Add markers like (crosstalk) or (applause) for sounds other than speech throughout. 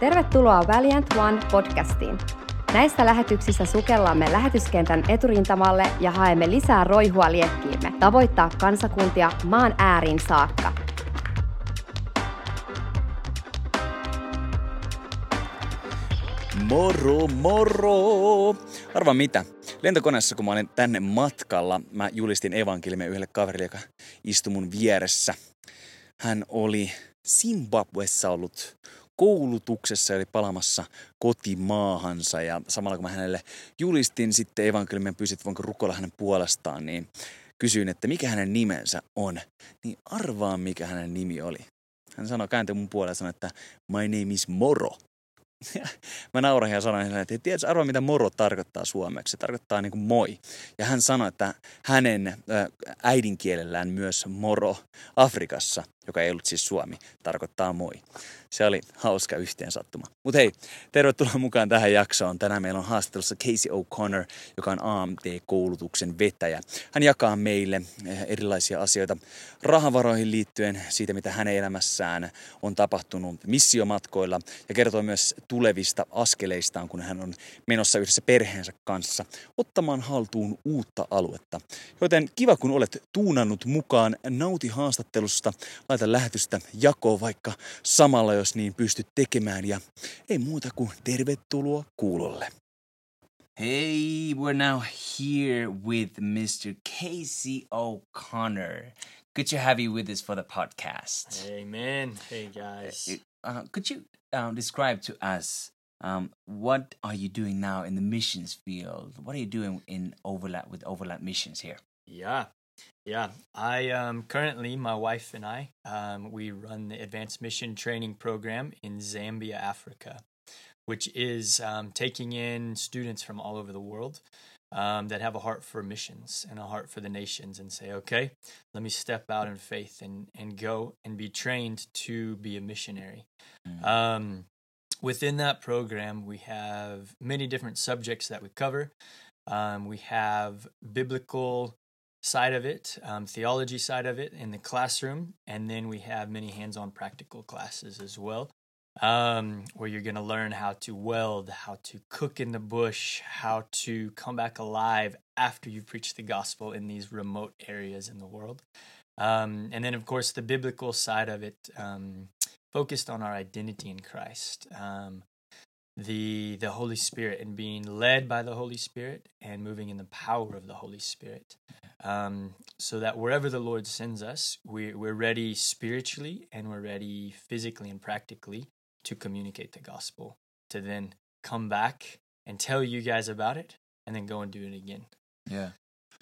Tervetuloa Valiant One podcastiin. Näissä lähetyksissä sukellamme lähetyskentän eturintamalle ja haemme lisää roihua liekkiimme, tavoittaa kansakuntia maan ääriin saakka. Moro, moro! Arva mitä? Lentokoneessa, kun mä olin tänne matkalla, mä julistin evankeliumia yhdelle kaverille, joka istui mun vieressä. Hän oli Zimbabwessa ollut koulutuksessa eli palamassa kotimaahansa ja samalla kun mä hänelle julistin sitten evankeliumia pyysin, että voinko rukoilla hänen puolestaan, niin kysyin, että mikä hänen nimensä on. Niin arvaa, mikä hänen nimi oli. Hän sanoi, kääntyi mun puolelle ja sanoi, että my name is Moro. (laughs) mä nauran ja sanoin hänelle, että tiedätkö arvoa, mitä moro tarkoittaa suomeksi? Se tarkoittaa niin kuin moi. Ja hän sanoi, että hänen äidinkielellään myös moro Afrikassa, joka ei ollut siis suomi, tarkoittaa moi. Se oli hauska yhteensattuma. Mutta hei, tervetuloa mukaan tähän jaksoon. Tänään meillä on haastattelussa Casey O'Connor, joka on AMT-koulutuksen vetäjä. Hän jakaa meille eh, erilaisia asioita rahavaroihin liittyen, siitä mitä hänen elämässään on tapahtunut missiomatkoilla ja kertoo myös tulevista askeleistaan, kun hän on menossa yhdessä perheensä kanssa ottamaan haltuun uutta aluetta. Joten kiva, kun olet tuunannut mukaan, nauti haastattelusta, laita lähetystä jakoon vaikka samalla, jos niin pystyt tekemään ja ei muuta kuin tervetuloa kuulolle. Hey, we're now here with Mr. Casey O'Connor. Good to have you with us for the podcast. Amen. Hey guys. Uh, could you um, describe to us um, what are you doing now in the missions field? What are you doing in Overland with Overland Missions here? Yeah. Yeah, I um, currently, my wife and I, um, we run the Advanced Mission Training Program in Zambia, Africa, which is um, taking in students from all over the world um, that have a heart for missions and a heart for the nations and say, okay, let me step out in faith and, and go and be trained to be a missionary. Mm. within that program, we have many different subjects that we cover. Um, we have biblical side of it, um, theology side of it in the classroom, and then we have many hands-on practical classes as well, um, where you're going to learn how to weld, how to cook in the bush, how to come back alive after you preach the gospel in these remote areas in the world. Um, and then, of course, the biblical side of it um, focused on our identity in Christ. Um, the the Holy Spirit and being led by the Holy Spirit and moving in the power of the Holy Spirit, um, so that wherever the Lord sends us, we we're ready spiritually and we're ready physically and practically to communicate the gospel. To then come back and tell you guys about it, and then go and do it again. Yeah.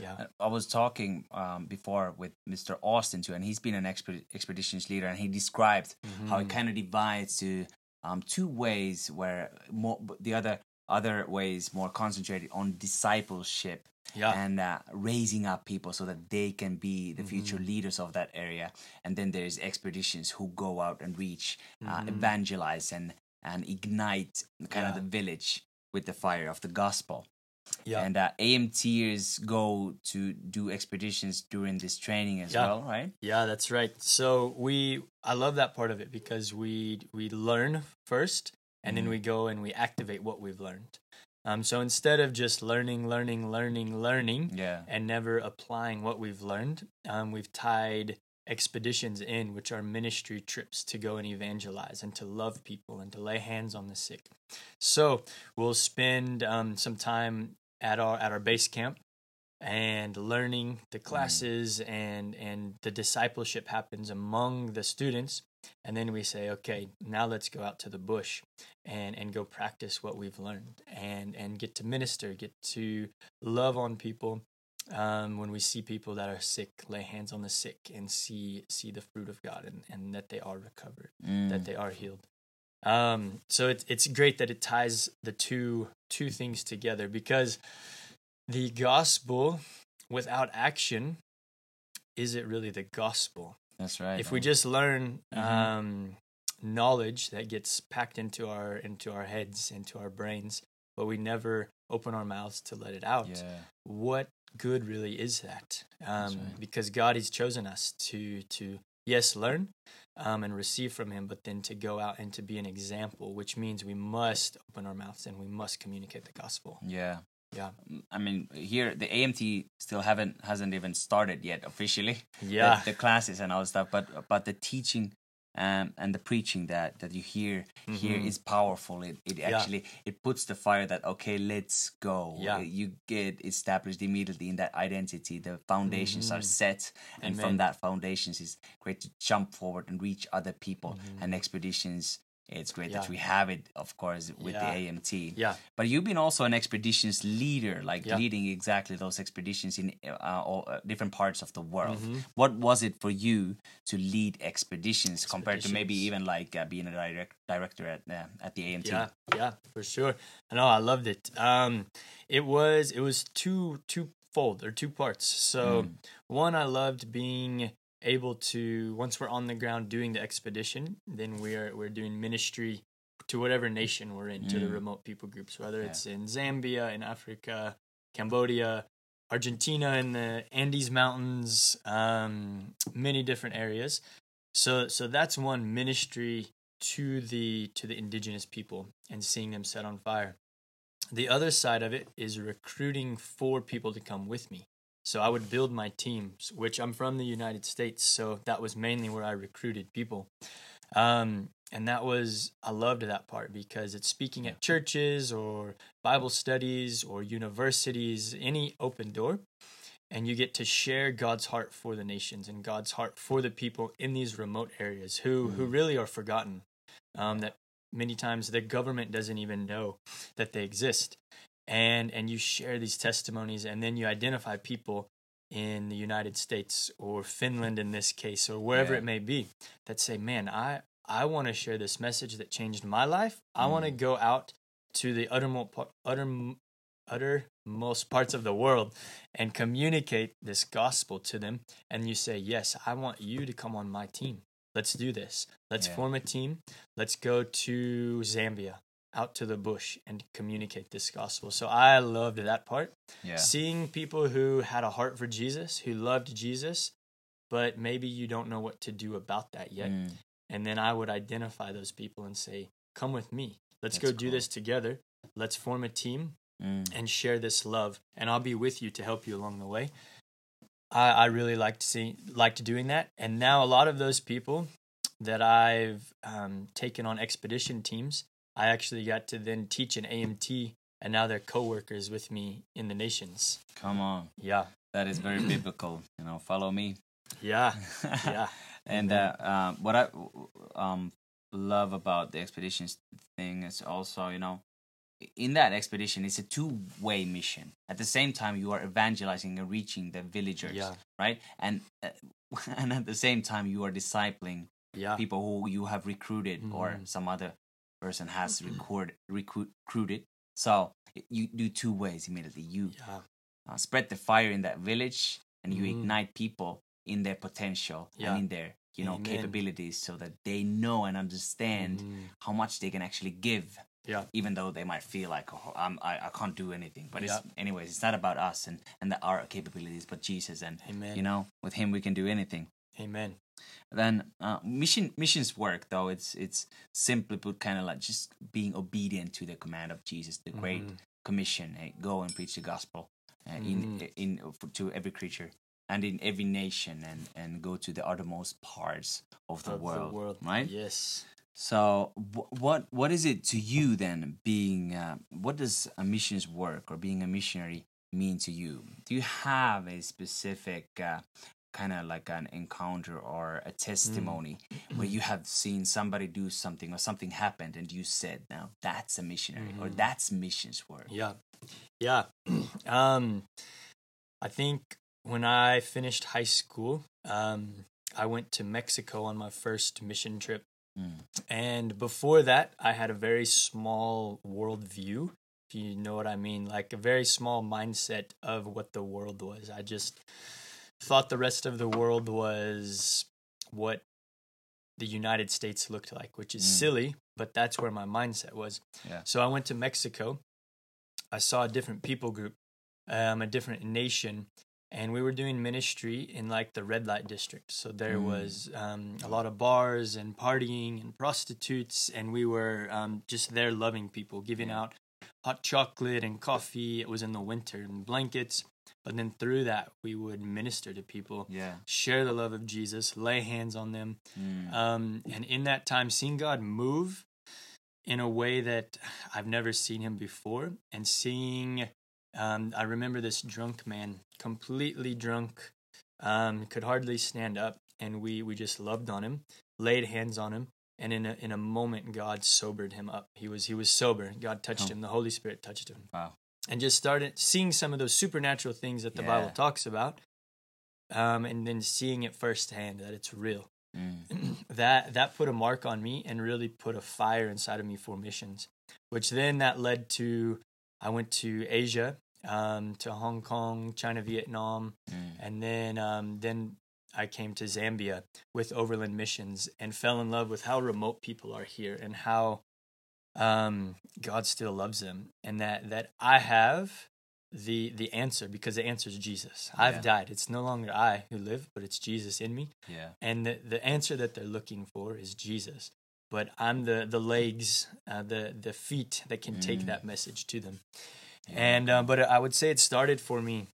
Yeah. I was talking um, before with Mr. Austin too, and he's been an exped- expeditions leader, and he described mm-hmm. how it kind of divides to um, two ways where more the other other ways more concentrated on discipleship yeah. and uh, raising up people so that they can be the future mm-hmm. leaders of that area and then there's expeditions who go out and reach uh, Mhm. evangelize and and ignite kind of the village with the fire of the gospel Yeah. and uh, AMTers go to do expeditions during this training as Yeah. well right Yeah, that's right. So we I love that part of it because we we learn first and then Mhm. we go and we activate what we've learned. Um so instead of just learning, learning, learning, learning yeah and never applying what we've learned, um we've tied expeditions in which are ministry trips to go and evangelize and to love people and to lay hands on the sick. So, we'll spend um some time at our at our base camp and learning the classes and and the discipleship happens among the students. And then we say okay now let's go out to the bush and and go practice what we've learned and and get to minister get to love on people um, when we see people that are sick lay hands on the sick and see see the fruit of god and, and that they are recovered Mm. that they are healed um, so it's it's great that it ties the two two things together because the gospel without action is it really the gospel that's right if we just learn Mhm. um, knowledge that gets packed into our into our heads into our brains but we never open our mouths to let it out yeah what good really is that um, right. because god has chosen us to to yes learn um, and receive from Him, but then to go out and to be an example, which means we must open our mouths and we must communicate the gospel. Yeah. Yeah. I mean, here the AMT still haven't hasn't even started yet officially. Yeah. The, the classes and all stuff, but but the teaching um, and the preaching that that you hear here Mhm. is powerful. It it Yeah. actually it puts the fire that okay, let's go. Yeah. You get established immediately in that identity. The foundations are Mhm. set, and Amen. from that foundations is great to jump forward and reach other people Mhm. and expeditions. It's great Yeah. that we have it, of course, with Yeah. the AMT. Yeah. But you've been also an expeditions leader, like Yeah. leading exactly those expeditions in uh, all, uh, different parts of the world. Mhm. What was it for you to lead expeditions, compared to maybe even like uh, being a direct, director at uh, at the AMT? Yeah, yeah, for sure. I know I loved it. Um, it was it was two two fold or two parts. So Mm. one, I loved being able to once we're on the ground doing the expedition, then we're we're doing ministry to whatever nation we're in, to the Mm. remote people groups, whether Yeah. it's in Zambia, in Africa, Cambodia, Argentina, in the Andes Mountains, um, many different areas. So so that's one ministry to the to the indigenous people and seeing them set on fire. The other side of it is recruiting for people to come with me. So I would build my teams, which I'm from the United States, so that was mainly where I recruited people. Um, and that was I loved that part because it's speaking at churches or Bible studies or universities, any open door, and you get to share God's heart for the nations and God's heart for the people in these remote areas who who really are forgotten. Um, that many times the government doesn't even know that they exist, and and you share these testimonies, and then you identify people in the United States or Finland in this case or wherever Yeah. it may be that say, man, I I want to share this message that changed my life. I hmm. want to go out to the uttermost utter uttermost parts of the world and communicate this gospel to them. And you say, yes, I want you to come on my team. Let's do this. Let's Yeah. form a team. Let's go to Zambia, out to the bush, and communicate this gospel. So I loved that part Yeah. seeing people who had a heart for Jesus, who loved Jesus, but maybe you don't know what to do about that yet. Mm. And then I would identify those people and say, Come with me. Let's That's go do cool. this together. Let's form a team Mm. and share this love. And I'll be with you to help you along the way. I, I really liked seeing liked doing that. And now a lot of those people that I've um, taken on expedition teams, I actually got to then teach an AMT and now they're co-workers with me in the nations. Come on, Yeah. that is very (clears throat) biblical. You know, follow me. Yeah. (laughs) Yeah. and uh, um, what I um, love about the expeditions thing is also, you know, in that expedition, it's a two-way mission. At the same time, you are evangelizing and reaching the villagers, Yeah. right? And uh, (laughs) and at the same time, you are discipling Yeah. people who you have recruited or Mhm. some other person has record, recruit, recruited. So you do two ways immediately. You Yeah. uh, spread the fire in that village and you Mhm. ignite people in their potential Yeah. and in their you know Amen. capabilities so that they know and understand Mm. how much they can actually give Yeah. even though they might feel like oh, I'm, I, I can't do anything but Yeah. it's anyways it's not about us and and the, our capabilities but jesus and Amen. you know with him we can do anything Amen. then uh, mission missions work though it's it's simply put kind of like just being obedient to the command of jesus the great Mhm. commission eh, go and preach the gospel uh, in Mhm. in to every creature and in every nation and and go to the uttermost parts of the, Of world, right Yes. so wh- what what is it to you then being uh, what does a missions work or being a missionary mean to you do you have a specific uh, kind of like an encounter or a testimony where you have seen somebody do something or something happened and you said now that's a missionary or Mhm. that's missions work Yeah. Yeah. (clears throat) um, I think when I finished high school, um, I went to Mexico on my first mission trip. Mm. And before that, I had a very small worldview, if you know what I mean, like a very small mindset of what the world was. I just thought the rest of the world was what the United States looked like, which is Mm. silly, but that's where my mindset was. Yeah. So I went to Mexico. I saw a different people group, um, a different nation, and we were doing ministry in like the red light district. So there Mm. was um, a lot of bars and partying and prostitutes, and we were um, just there loving people, giving out hot chocolate and coffee. It was in the winter and blankets. But then through that, we would minister to people, Yeah. share the love of Jesus, lay hands on them, Mm. um, and in that time, seeing God move in a way that I've never seen him before, and seeing, um, I remember this drunk man, completely drunk, um, could hardly stand up, and we we just loved on him, laid hands on him, and in a in a moment, God sobered him up. He was he was sober. God touched Oh. him. The Holy Spirit touched him, Wow. And just started seeing some of those supernatural things that the Yeah. Bible talks about. Um, and then seeing it firsthand that it's real Mm. (clears throat) that that put a mark on me and really put a fire inside of me for missions which then that led to i went to asia um, to hong kong china vietnam Mm. and then um, then i came to zambia with overland missions and fell in love with how remote people are here and how um, god still loves them and that that i have the the answer because the answer is jesus i've died it's no longer i who live but it's jesus in me Yeah. and the, the answer that they're looking for is Jesus. But I'm the the legs, uh, the the feet that can take Mm. that message to them. Yeah. And uh, but I would say it started for me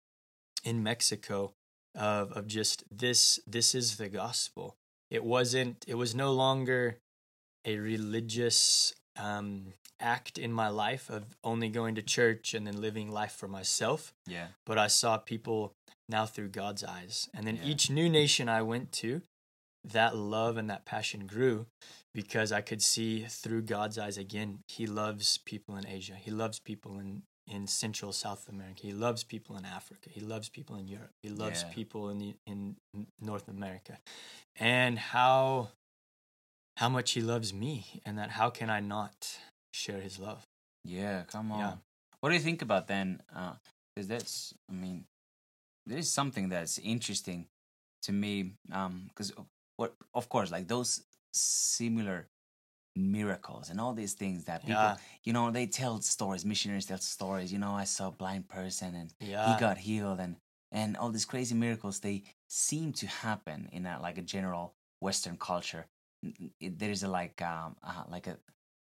in Mexico of of just this this is the gospel. It wasn't. It was no longer a religious um, act in my life of only going to church and then living life for myself Yeah. but I saw people now through God's eyes. And then Yeah. each new nation I went to, that love and that passion grew because I could see through God's eyes again, He loves people in Asia. He loves people in, in Central South America. He loves people in Africa. He loves people in Europe. He loves Yeah. people in the, in North America. And how how much he loves me and that how can I not share his love? Yeah, come on. Yeah. What do you think about then? Uh, because that's, I mean, there's something that's interesting to me. Because what, of course, like those similar miracles and all these things that people, Yeah. you know, they tell stories. Missionaries tell stories. You know, I saw a blind person and Yeah. he got healed, and and all these crazy miracles. They seem to happen in a like a general Western culture. N- n- it- There is a like um uh, like a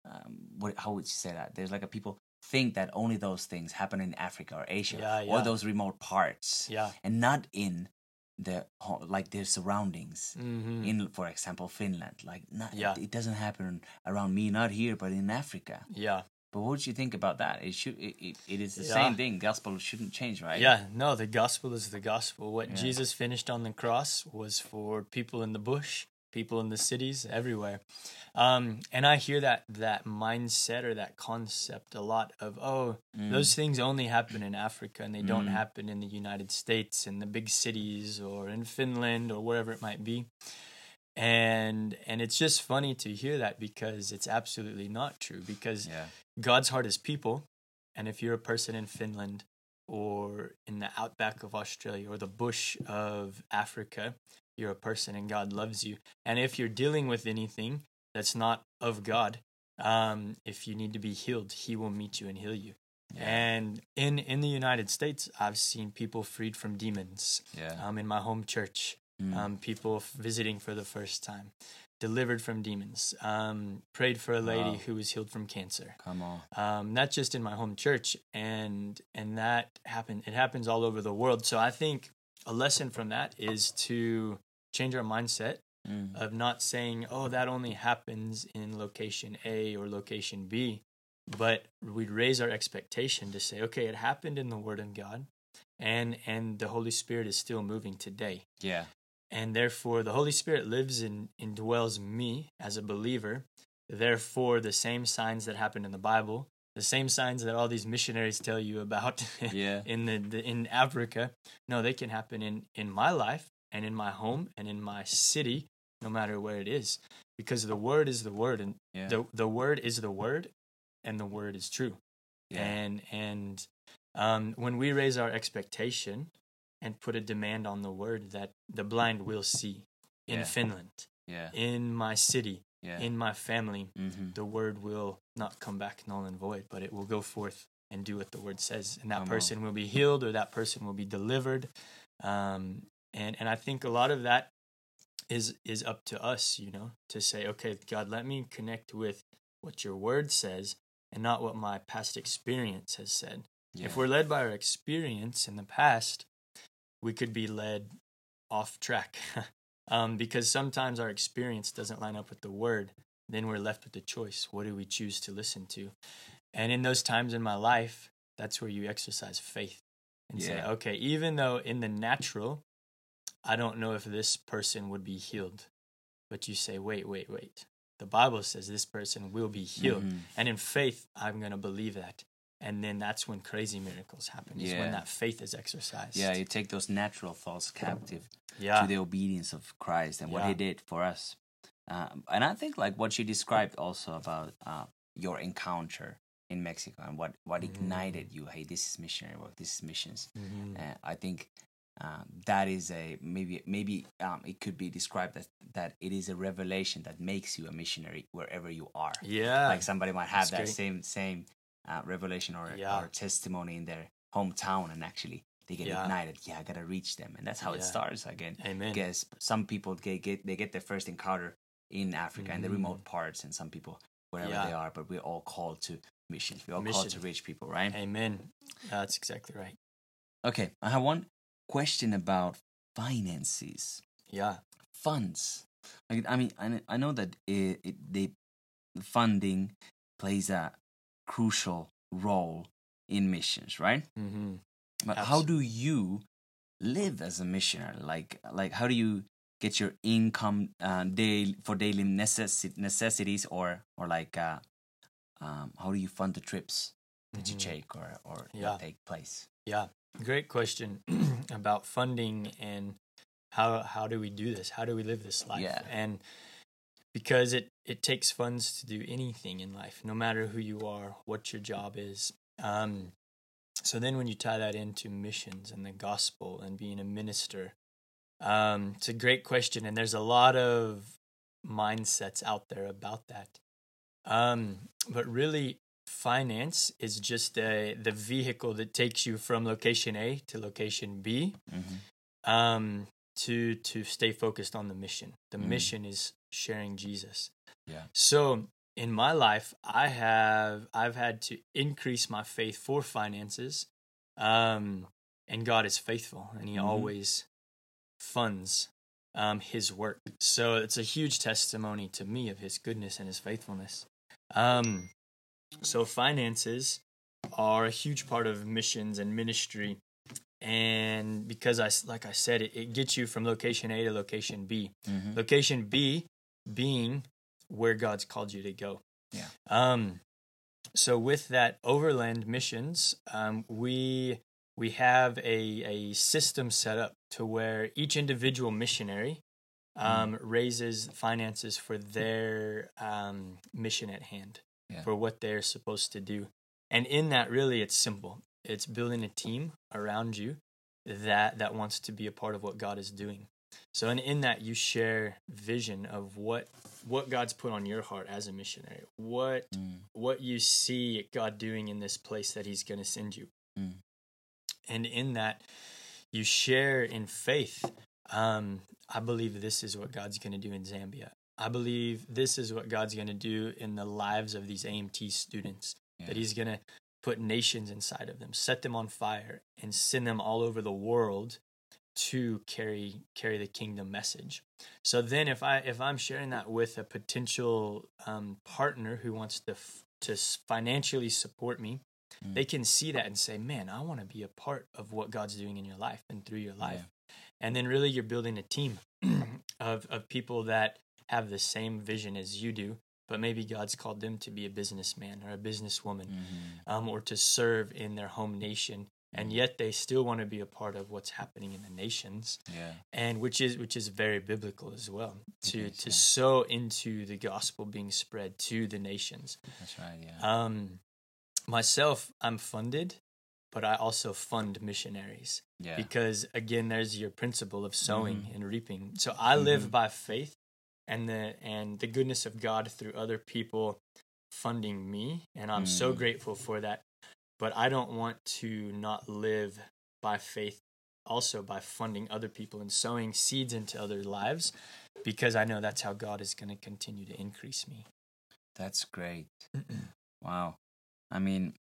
um, what how would you say that? There's like a people think that only those things happen in Africa or Asia Yeah, or those remote parts, Yeah. and not in the like their surroundings. hmm In, for example, Finland, like not, Yeah. it doesn't happen around me, not here, but in Africa. yeah. But what do you think about that? It should, it, it, it is the Yeah. same thing. Gospel shouldn't change, right? Yeah, no, the gospel is the gospel. What Yeah. Jesus finished on the cross was for people in the bush, people in the cities, everywhere. Um, and I hear that that mindset or that concept a lot of oh, Mm. those things only happen in Africa and they don't Mm. happen in the United States in the big cities or in Finland or wherever it might be. And and it's just funny to hear that because it's absolutely not true because Yeah. God's heart is people. And if you're a person in Finland or in the outback of Australia or the bush of Africa, you're a person and God loves you. And if you're dealing with anything that's not of God, um, if you need to be healed, He will meet you and heal you. Yeah. And in, in the United States, I've seen people freed from demons. Yeah. Um, in my home church, Mm. um, people f- visiting for the first time, delivered from demons, um, prayed for a lady Wow. who was healed from cancer Come on. um, not just in my home church and and that happened. it happens all over the world so i think a lesson from that is to change our mindset Mm. of not saying oh that only happens in location a or location b but we'd raise our expectation to say okay it happened in the word of god and and the holy spirit is still moving today Yeah. and therefore the Holy Spirit lives and indwells me as a believer. Therefore, the same signs that happened in the Bible, the same signs that all these missionaries tell you about (laughs) Yeah. in the, the in Africa, no, they can happen in in my life and in my home and in my city, no matter where it is, because the word is the word, and Yeah. the the word is the word, and the word is true yeah. and and um, when we raise our expectation and put a demand on the word that the blind will see in. Finland, yeah. in my city, Yeah. in my family, mm-hmm. the word will not come back null and void, but it will go forth and do what the word says, and that Come on. person will be healed or that person will be delivered. Um, and and I think a lot of that is is up to us, you know, to say, okay, God, let me connect with what your word says and not what my past experience has said. Yeah. If we're led by our experience in the past, we could be led off track. (laughs) um, because sometimes our experience doesn't line up with the word. Then we're left with the choice. What do we choose to listen to? And in those times in my life, that's where you exercise faith and say, okay, even though in the natural, I don't know if this person would be healed, but you say, wait, wait, wait. The Bible says this person will be healed. Mhm. And in faith, I'm going to believe that. And then that's when crazy miracles happen, is when that faith is exercised. Yeah, you take those natural thoughts captive yeah. to the obedience of Christ and what He did for us. Um, and I think like what you described also about uh, your encounter in Mexico and what what Mhm. ignited you. Hey, this is missionary work. This is missions. Mhm. Uh, I think um, that is a maybe maybe um, it could be described as that it is a revelation that makes you a missionary wherever you are. Yeah. Like somebody might have That's that great. same same uh, revelation or, Yeah. or testimony in their hometown, and actually they get Yeah. ignited. Yeah, I gotta reach them, and that's how it starts again. Amen. Because some people get, get they get their first encounter in Africa in the remote parts, and some people wherever Yeah. they are. But we're all called to missions. We're all called to reach people, right? Amen. That's exactly right. Okay, I have one question about finances, Yeah. funds. I mean, I, I know that it, it, they funding plays a crucial role in missions, right? Mm-hmm. But how do you live as a missionary? Like, like how do you get your income uh, day for daily necessi- necessities, or or like, uh, um, how do you fund the trips that you Mhm. take or or Yeah. take place? Yeah, great question (clears throat) about funding and how how do we do this? How do we live this life? Yeah. And because it it takes funds to do anything in life, no matter who you are, what your job is. Um, so then when you tie that into missions and the gospel and being a minister, um, it's a great question, and there's a lot of mindsets out there about that. Um, but really, finance is just a, the vehicle that takes you from location A to location B Mm-hmm. um, to to stay focused on the mission. The Mm. mission is sharing Jesus. Yeah. So in my life, I have I've had to increase my faith for finances, um, and God is faithful, and He Mhm. always funds um, His work. So it's a huge testimony to me of His goodness and His faithfulness. Um, so finances are a huge part of missions and ministry and because I, like I said, it, it gets you from location A to location B. Mm-hmm. Location B being where God's called you to go. Yeah. Um. So with that overland missions, um, we we have a a system set up to where each individual missionary um, raises finances for their um, mission at hand, Yeah. for what they're supposed to do. And in that, really, it's simple. It's building a team around you that that wants to be a part of what God is doing. So, and in that, you share vision of what what God's put on your heart as a missionary. What Mm. what you see God doing in this place that He's going to send you. Mm. And in that, you share in faith. Um, I believe this is what God's going to do in Zambia. I believe this is what God's going to do in the lives of these AMT students. Yeah. That He's going to put nations inside of them, set them on fire, and send them all over the world to carry carry the kingdom message. So then, if I if I'm sharing that with a potential um, partner who wants to f- to financially support me, Mm. they can see that and say, "Man, I want to be a part of what God's doing in your life and through your life." And then, really, you're building a team (clears throat) of of people that have the same vision as you do, but maybe God's called them to be a businessman or a businesswoman, Mhm. um, or to serve in their home nation, and yet they still want to be a part of what's happening in the nations Yeah. and which is which is very biblical as well to is, to yeah. sow into the gospel being spread to the nations That's right. Yeah. um myself i'm funded but i also fund missionaries yeah. because again there's your principle of sowing Mhm. and reaping so i live Mhm. by faith and the and the goodness of god through other people funding me and i'm so Mm. grateful for that but i don't want to not live by faith also by funding other people and sowing seeds into other lives because I know that's how God is going to continue to increase me. That's great. (clears throat) wow. I mean,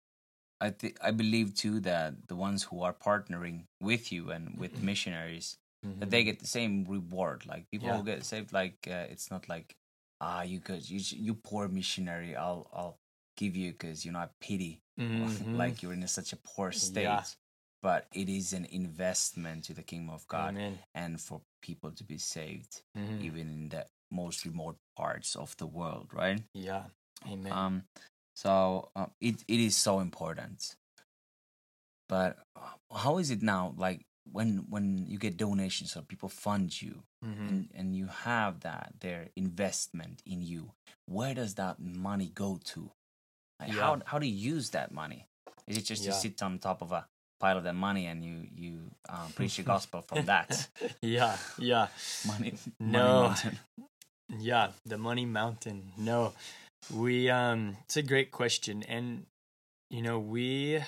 I th- I believe too that the ones who are partnering with you and with missionaries that they get the same reward. Like people Yeah. who get saved, like uh, it's not like ah you good you you poor missionary. I'll I'll give you because you know I pity (laughs) Mhm. like you're in a, such a poor state. Yeah. But it is an investment to the kingdom of God Amen. and for people to be saved, Mhm. even in the most remote parts of the world, right? Yeah. Amen. Um, so uh, it it is so important. But uh, how is it now? Like when when you get donations or people fund you Mhm. and, and you have that their investment in you, where does that money go to? Like Yeah. How how do you use that money? Is it just Yeah. you sit on top of a pile of that money and you you um, preach the gospel from (laughs) that yeah. Yeah. (laughs) money? money No. mountain? Yeah, the money mountain. No. We um it's a great question and you know, we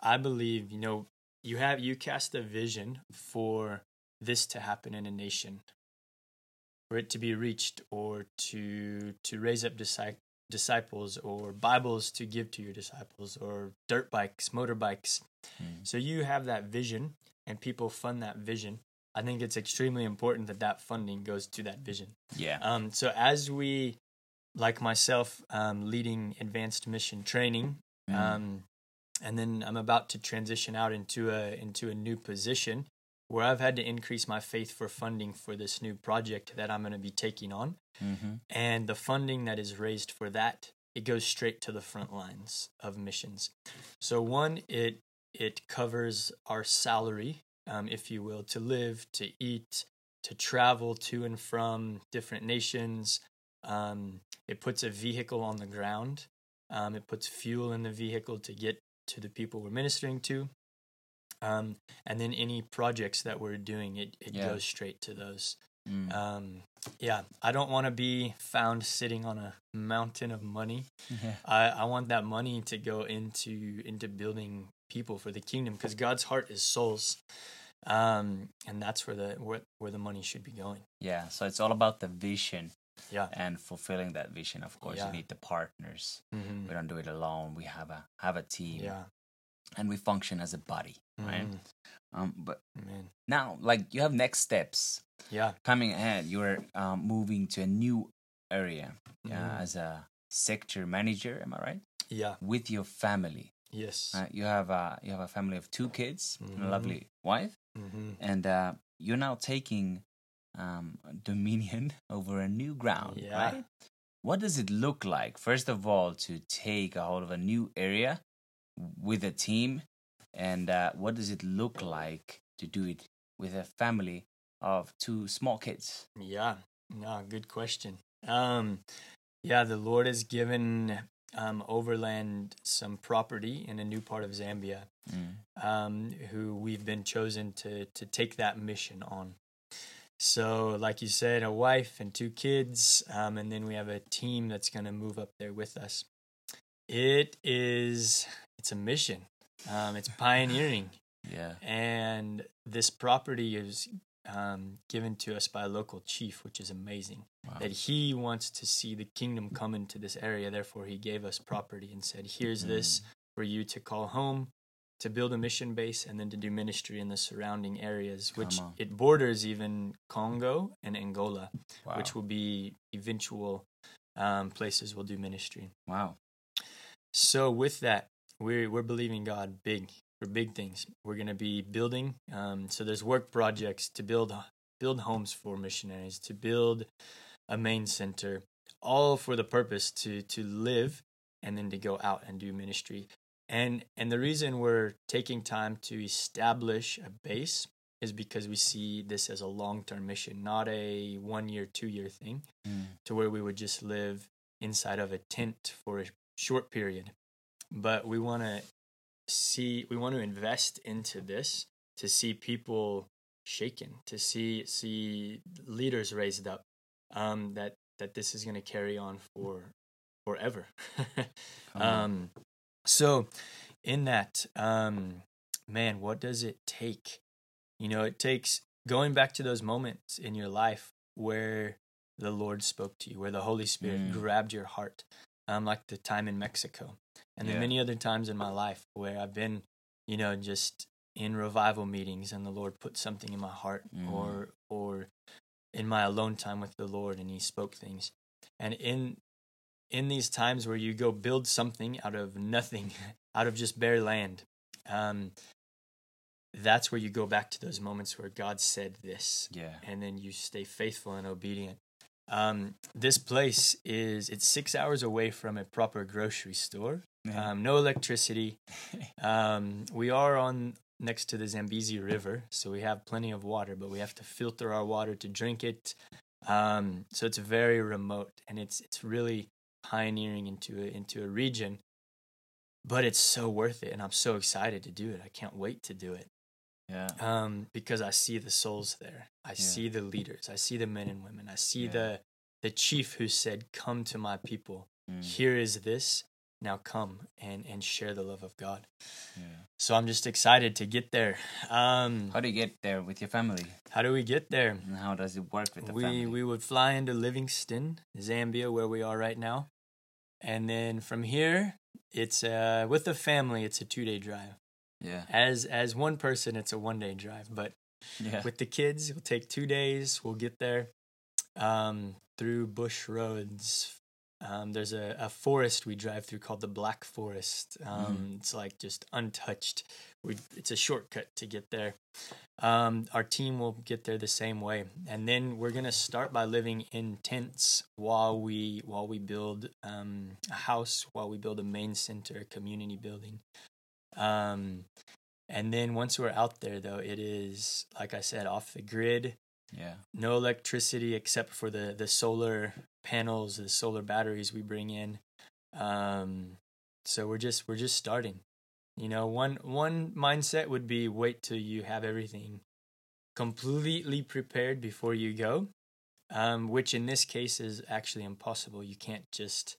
I believe, you know, you have you cast a vision for this to happen in a nation. For it to be reached or to to raise up disci- disciples or Bibles to give to your disciples or dirt bikes, motorbikes. Mm. So you have that vision and people fund that vision. I think it's extremely important that that funding goes to that vision. Yeah. Um, so as we, like myself, um, leading advanced mission training, Mm. um, and then I'm about to transition out into a into a new position where I've had to increase my faith for funding for this new project that I'm going to be taking on, hmm and the funding that is raised for that it goes straight to the front lines of missions. So one, it it covers our salary, um, if you will, to live, to eat, to travel to and from different nations. Um, it puts a vehicle on the ground. Um, it puts fuel in the vehicle to get to the people we're ministering to. Um, and then any projects that we're doing, it, it Yeah. goes straight to those. Mm. Um, yeah, I don't want to be found sitting on a mountain of money. yeah. I, I want that money to go into into building people for the kingdom because God's heart is souls, um, and that's where the where, where the money should be going. Yeah, so it's all about the vision Yeah. and fulfilling that vision. Of course, Yeah. you need the partners. hmm We don't do it alone. We have a have a team, Yeah. and we function as a body, right? Mhm. Um, but Amen. now, like you have next steps Yeah. coming ahead. You're um, moving to a new area uh, Mhm. as a sector manager. Am I right? Yeah. With your family, Yes. uh, you have a you have a family of two kids and a Mhm. lovely wife, hmm and uh, you're now taking um, dominion (laughs) over a new ground, Yeah. right? What does it look like, first of all, to take a hold of a new area with a team, and uh, what does it look like to do it with a family of two small kids? Yeah. No, good question. Um, yeah, the Lord has given um, Overland some property in a new part of Zambia. Mm. um, who we've been chosen to to take that mission on. So, like you said, a wife and two kids, um, and then we have a team that's going to move up there with us. It is it's a mission. Um, it's pioneering, (sighs) Yeah. and this property is um, given to us by a local chief, which is amazing. Wow. That he wants to see the kingdom come into this area. Therefore, he gave us property and said, "Here's this for you to call home." To build a mission base and then to do ministry in the surrounding areas, which it borders even Congo and Angola, Wow. which will be eventual um, places we'll do ministry. wow. So with that, we're we're believing God big for big things. We're gonna be building. Um, so there's work projects to build build homes for missionaries, to build a main center, all for the purpose to to live and then to go out and do ministry. And and the reason we're taking time to establish a base is because we see this as a long term mission, not a one year, two year thing Mm. to where we would just live inside of a tent for a short period. But we want to see, we want to invest into this to see people shaken, to see see leaders raised up. Um, that that this is going to carry on for forever. (laughs) Um, so in that, um, man, what does it take You know, it takes going back to those moments in your life where the Lord spoke to you, where the Holy Spirit Mm. grabbed your heart, um, like the time in Mexico, and Yeah. many other times in my life where I've been, you know, just in revival meetings and the Lord put something in my heart, Mm. or or in my alone time with the Lord, and He spoke things, and in in these times where you go build something out of nothing, (laughs) out of just bare land, um, that's where you go back to those moments where God said this, Yeah. and then you stay faithful and obedient. Um, this place is it's six hours away from a proper grocery store. Yeah. Um, no electricity. (laughs) Um, we are on next to the Zambezi River, so we have plenty of water, but we have to filter our water to drink it. Um, so it's very remote, and it's it's really pioneering into a, into a region. But it's so worth it, and I'm so excited to do it. I can't wait to do it yeah. um, because I see the souls there. I see the leaders. I see the men and women. I see Yeah. the the chief who said, "Come to my people. Mm, Here is this. Now come and and share the love of God." yeah. So I'm just excited to get there. Um, How do you get there with your family? how do we get there? And how does it work with the We family? we would fly into Livingstone, Zambia, where we are right now, and then from here, it's uh with the family. It's a two day drive. yeah. As as one person, it's a one day drive, but Yeah. with the kids. It'll take two days. We'll get there um, through bush roads. Um, there's a, a forest we drive through called the Black Forest. Um, It's like just untouched. We, it's a shortcut to get there. Um, our team will get there the same way, and then we're gonna start by living in tents while we while we build um, a house, while we build a main center, community building. Um, and then once we're out there, though, it is like I said, off the grid. yeah. No electricity except for the the solar panels, the solar batteries we bring in. Um, so we're just we're just starting. You know, one one mindset would be wait till you have everything completely prepared before you go, um, which in this case is actually impossible. You can't just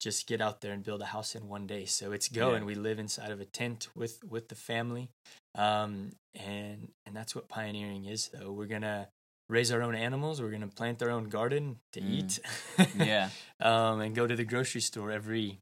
just get out there and build a house in one day. So it's go, Yeah. and we live inside of a tent with with the family, um, and and that's what pioneering is. Though we're gonna raise our own animals, we're gonna plant our own garden to Mm. eat, Yeah. (laughs) um, and go to the grocery store every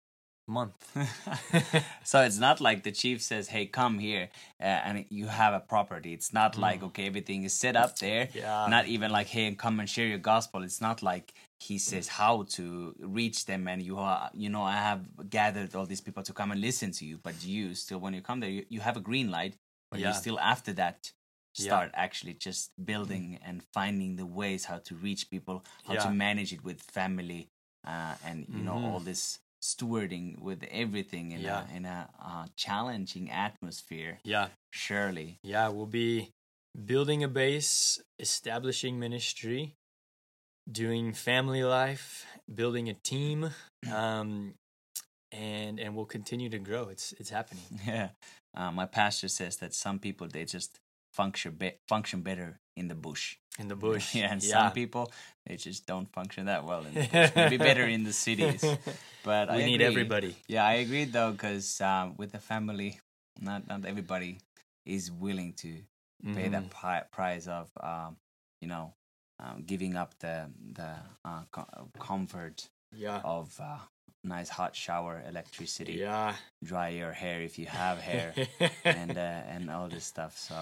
month. (laughs) so it's not like the chief says, "Hey, come here," uh, and you have a property. It's not like Mm. okay, everything is set up there. Yeah. Not even like, "Hey, come and share your gospel." It's not like he says how to reach them, and you are, you know, I have gathered all these people to come and listen to you. But you still, when you come there, you, you have a green light, but you Yeah. still after that Yeah. start actually just building and finding the ways how to reach people, how to manage it with family, uh, and you know Mhm. all this stewarding with everything in Yeah. a in a uh, challenging atmosphere. yeah. Surely, Yeah, we'll be building a base, establishing ministry, doing family life, building a team, (clears throat) um, and and we'll continue to grow. It's it's happening. (laughs) yeah. Uh, my pastor says that some people they just function be- function better in the bush. In the bush. (laughs) Yeah, and yeah. some people they just don't function that well in the bush. Maybe better in the (laughs) cities. But I we need agree. everybody. Yeah, I agree though, because um, with the family, not not everybody is willing to pay Mhm. that pri- price of um, you know um, giving up the the uh, co- comfort Yeah. of uh, nice hot shower, electricity, Yeah. dry your hair if you have hair, (laughs) and uh, and all this stuff. So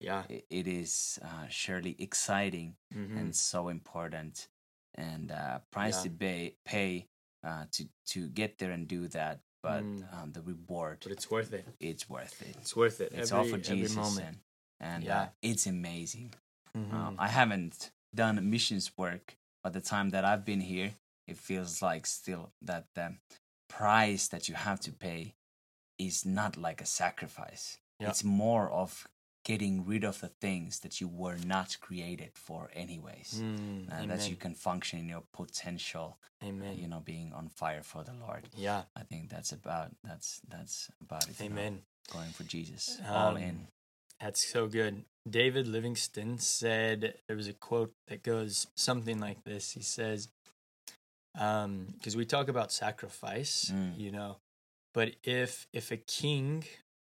yeah. it, is uh, surely exciting Mhm. and so important, and uh, price Yeah. to pay pay uh, to to get there and do that. But Mm. um, the reward, But it's worth it. it's worth it. It's worth it. It's every, all for every Jesus, moment. and, and Yeah. uh, it's amazing. Mhm. Um, I haven't done missions work, but the time that I've been here, it feels like still that the price that you have to pay is not like a sacrifice. Yeah. It's more of getting rid of the things that you were not created for, anyways. Mm, Uh, that you can function in your potential, Amen. you know, being on fire for the Lord. yeah. I think that's about that's that's about it. you know, Amen. going for Jesus, all Um, in. That's so good. David Livingstone said there was a quote that goes something like this. He says, um, because we talk about sacrifice, Mm. you know, but if if a king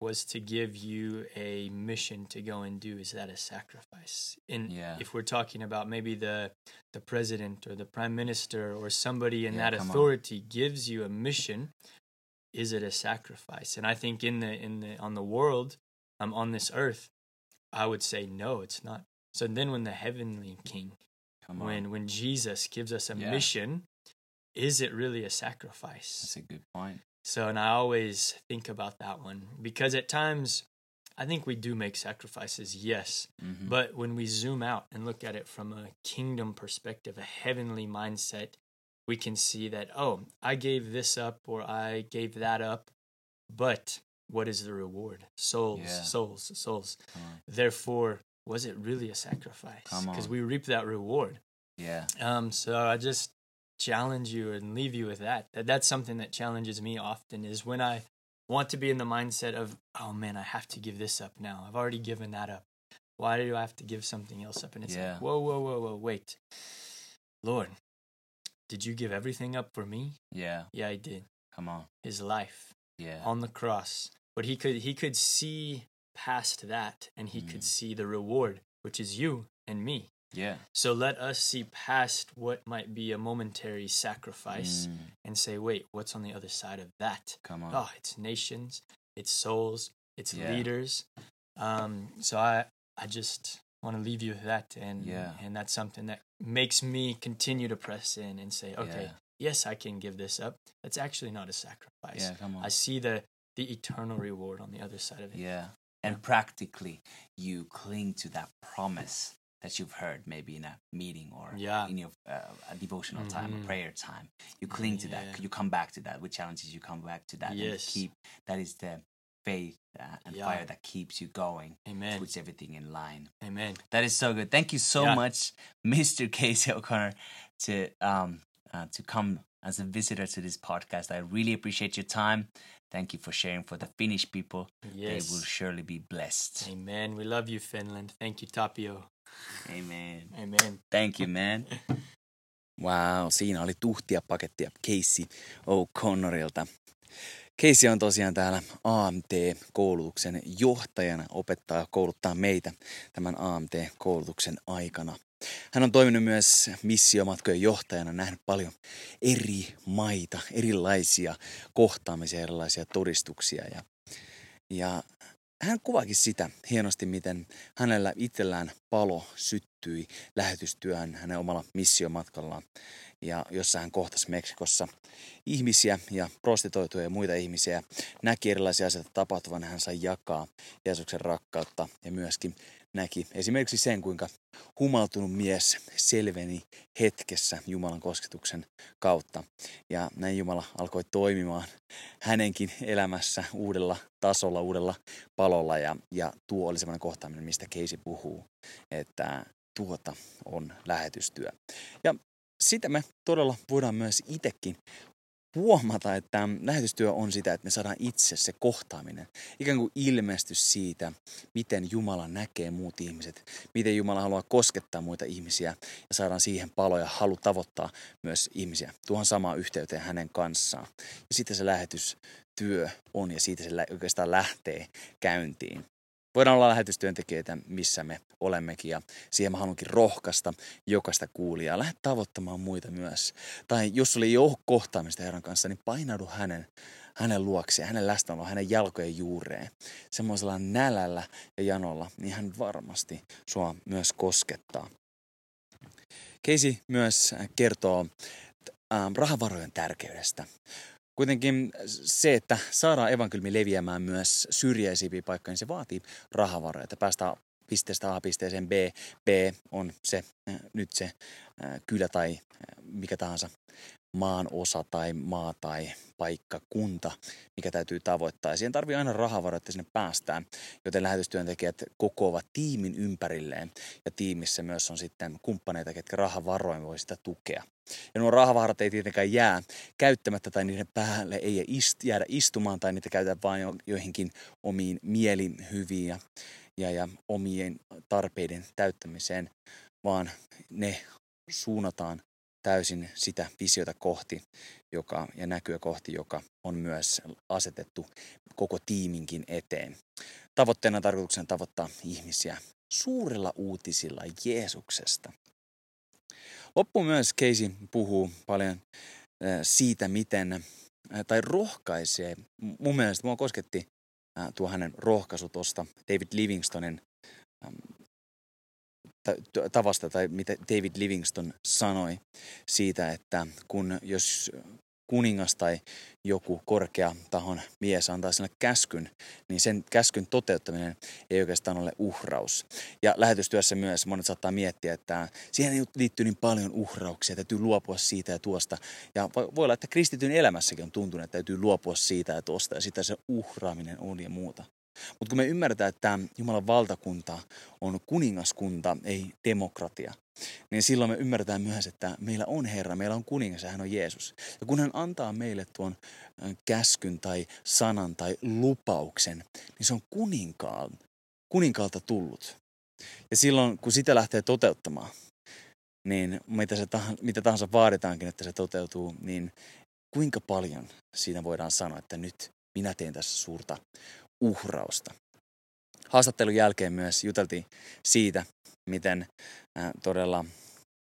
was to give you a mission to go and do, is that a sacrifice? And Yeah. if we're talking about maybe the the president or the prime minister or somebody in Yeah, that come on. authority gives you a mission, is it a sacrifice? And I think in the in the on the world, um, on this earth, I would say no, it's not. So then, when the heavenly King, when when Jesus gives us a Yeah. mission, is it really a sacrifice? That's a good point. So, and I always think about that one because at times I think we do make sacrifices, yes. Mhm. But when we zoom out and look at it from a kingdom perspective, a heavenly mindset, we can see that, oh, I gave this up or I gave that up, but what is the reward? Souls, Yeah. souls, souls. Therefore, was it really a sacrifice? Because we reap that reward. Yeah. Um, so I just challenge you and leave you with that. That that's something that challenges me often is when I want to be in the mindset of, oh man, I have to give this up now. I've already given that up. Why do I have to give something else up? And it's Yeah. like, whoa, whoa, whoa, whoa, wait. Lord, did you give everything up for me? Yeah. Yeah, I did. Come on. His life Yeah. on the cross. But he could he could see past that and he Mm. could see the reward, which is you and me. Yeah. So let us see past what might be a momentary sacrifice Mm, and say, wait, what's on the other side of that? come on. Oh, it's nations, it's souls, it's Yeah. leaders. Um, so I, I just want to leave you with that, and Yeah. and that's something that makes me continue to press in and say, okay, Yeah. yes, I can give this up. That's actually not a sacrifice. Yeah. Come on. I see the the eternal reward on the other side of it. Yeah. And practically, you cling to that promise that you've heard maybe in a meeting or Yeah. in your uh, a devotional time, a Mhm. prayer time. You cling to Yeah. that. You come back to that. With challenges, you come back to that. And Yes. keep that is the faith uh, and Yeah. fire that keeps you going, Amen. puts everything in line. Amen. That is so good. Thank you so much, (laughs) Mr. Casey O'Connor, to um uh, to come as a visitor to this podcast. I really appreciate your time. Thank you for sharing for the Finnish people. Yes. They will surely be blessed. Amen. We love you, Finland. Thank you, Tapio. Amen. Amen. Thank you, man. Wow, siinä oli tuhtia pakettia Casey O'Connorilta. Casey on tosiaan täällä AMT-koulutuksen johtajana, opettaa ja kouluttaa meitä tämän AMT-koulutuksen aikana. Hän on toiminut myös missiomatkojen johtajana, nähnyt paljon eri maita, erilaisia kohtaamisia, erilaisia todistuksia. Ja, ja hän kuvaakin sitä hienosti, miten hänellä itsellään palo syttyi lähetystyöhön hänen omalla missiomatkallaan. Ja jossa hän kohtasi Meksikossa ihmisiä ja prostitoituja ja muita ihmisiä. Näki erilaisia asioita tapahtuvan, hän sai jakaa Jeesuksen rakkautta ja myöskin näki esimerkiksi sen, kuinka humaltunut mies selveni hetkessä Jumalan kosketuksen kautta. Ja näin Jumala alkoi toimimaan hänenkin elämässä uudella tasolla, uudella palolla. Ja, ja tuo oli semmoinen kohtaaminen, mistä Keisi puhuu, että tuota on lähetystyö. Ja sitä me todella voidaan myös itsekin huomata, että lähetystyö on sitä, että me saadaan itse se kohtaaminen, ikään kuin ilmestys siitä, miten Jumala näkee muut ihmiset, miten Jumala haluaa koskettaa muita ihmisiä ja saadaan siihen palo ja halu tavoittaa myös ihmisiä tuohon samaan yhteyteen hänen kanssaan. Ja sitten se lähetystyö on ja siitä se oikeastaan lähtee käyntiin. Voidaan olla lähetystyöntekijöitä, missä me olemmekin ja siihen mä haluankin rohkaista jokaista kuulijaa. Lähde tavoittamaan muita myös. Tai jos sulla ei ole kohtaamista Herran kanssa, niin painaudu hänen, hänen luokseen, hänen läsnäoloon, hänen jalkojen juureen. Semmoisella nälällä ja janolla, niin hän varmasti sua myös koskettaa. Keisi myös kertoo ähm, rahavarojen tärkeydestä. Kuitenkin se, että saadaan evankeliumi leviämään myös syrjäisiin paikkoihin, niin se vaatii rahavaroja, että päästään pisteestä A pisteeseen B. B on se äh, nyt se äh, kylä tai äh, mikä tahansa maan osa tai maa tai paikka, kunta, mikä täytyy tavoittaa. Ja siihen tarvii aina rahavaroja, että sinne päästään, joten lähetystyöntekijät kokoavat tiimin ympärilleen. Ja tiimissä myös on sitten kumppaneita, ketkä rahavaroin voi sitä tukea. Ja nuo rahavarat ei tietenkään jää käyttämättä tai niiden päälle ei jäädä istumaan tai niitä käytetään vain jo, joihinkin omiin mielihyviin ja, ja, ja omien tarpeiden täyttämiseen, vaan ne suunnataan täysin sitä visiota kohti joka, ja näkyä kohti, joka on myös asetettu koko tiiminkin eteen. Tavoitteena tarkoituksena tavoittaa ihmisiä suurilla uutisilla Jeesuksesta. Loppu myös Casey puhuu paljon siitä, miten, tai rohkaisee, mun mielestä mua kosketti tuo hänen rohkaisu tuosta David Livingstonin tavasta tai mitä David Livingston sanoi siitä, että kun jos kuningas tai joku korkea tahon mies antaa sinulle käskyn, niin sen käskyn toteuttaminen ei oikeastaan ole uhraus. Ja lähetystyössä myös monet saattaa miettiä, että siihen liittyy niin paljon uhrauksia, täytyy luopua siitä ja tuosta. Ja voi olla, että kristityn elämässäkin on tuntunut, että täytyy luopua siitä ja tuosta ja sitä se uhraaminen on ja muuta. Mutta kun me ymmärretään, että Jumalan valtakunta on kuningaskunta, ei demokratia, niin silloin me ymmärretään myös, että meillä on Herra, meillä on kuningas ja hän on Jeesus. Ja kun hän antaa meille tuon käskyn tai sanan tai lupauksen, niin se on kuninkaan, kuninkaalta tullut. Ja silloin, kun sitä lähtee toteuttamaan, niin mitä, se, mitä tahansa vaaditaankin, että se toteutuu, niin kuinka paljon siinä voidaan sanoa, että nyt minä teen tässä suurta uhrausta. Haastattelun jälkeen myös juteltiin siitä, miten todella,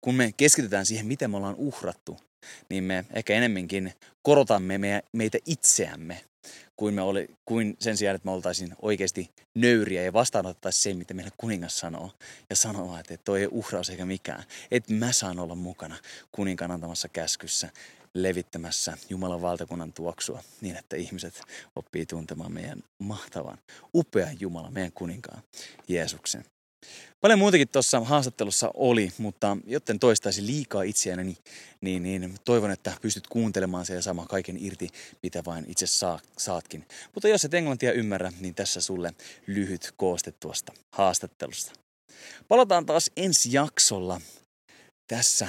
kun me keskitytään siihen, miten me ollaan uhrattu, niin me ehkä enemmänkin korotamme meitä itseämme kuin, me oli, kuin sen sijaan, että me oltaisiin oikeasti nöyriä ja vastaanottaisiin se, mitä meille kuningas sanoo. Ja sanoo, että toi ei uhraus eikä mikään. Että mä saan olla mukana kuninkaan antamassa käskyssä levittämässä Jumalan valtakunnan tuoksua niin, että ihmiset oppii tuntemaan meidän mahtavan, upean Jumalan, meidän kuninkaan Jeesuksen. Paljon muutakin tuossa haastattelussa oli, mutta jotten toistaisi liikaa itseäni, niin, niin toivon, että pystyt kuuntelemaan sen ja saamaan kaiken irti, mitä vain itse saa, saatkin. Mutta jos et englantia ymmärrä, niin tässä sulle lyhyt kooste tuosta haastattelusta. Palataan taas ensi jaksolla tässä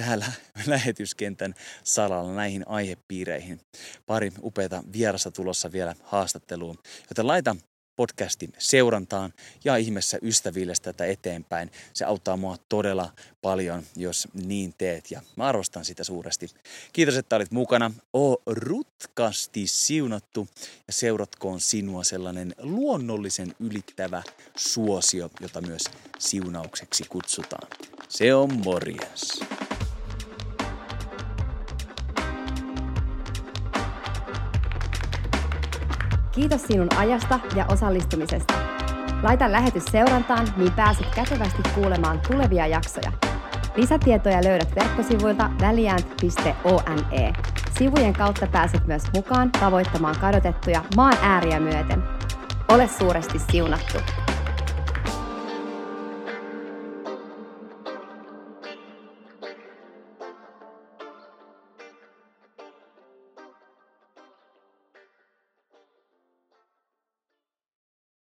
täällä (laughs) lähetyskentän salalla näihin aihepiireihin. Pari upeata vierasta tulossa vielä haastatteluun, joten laita podcastin seurantaan ja ihmeessä ystäville tätä eteenpäin. Se auttaa mua todella paljon, jos niin teet ja mä arvostan sitä suuresti. Kiitos, että olit mukana. O rutkasti siunattu ja seuratkoon sinua sellainen luonnollisen ylittävä suosio, jota myös siunaukseksi kutsutaan. Se on morjens. Kiitos sinun ajasta ja osallistumisesta. Laita lähetys seurantaan, niin pääset kätevästi kuulemaan tulevia jaksoja. Lisätietoja löydät verkkosivuilta väliäänt.one. Sivujen kautta pääset myös mukaan tavoittamaan kadotettuja maan ääriä myöten. Ole suuresti siunattu!